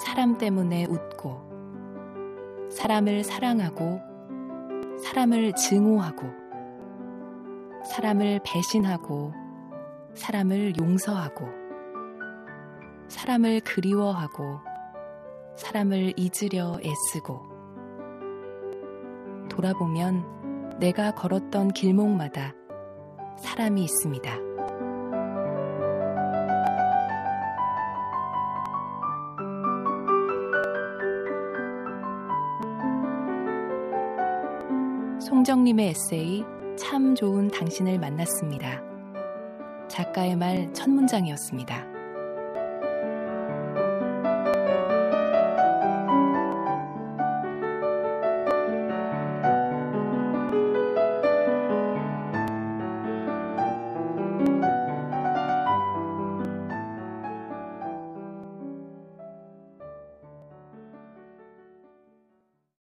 사람 때문에 웃고, 사람을 사랑하고, 사람을 증오하고, 사람을 배신하고, 사람을 용서하고, 사람을 그리워하고, 사람을 잊으려 애쓰고, 돌아보면 내가 걸었던 길목마다 사람이 있습니다. 송정림의 에세이 참 좋은 당신을 만났습니다. 작가의 말 첫 문장이었습니다.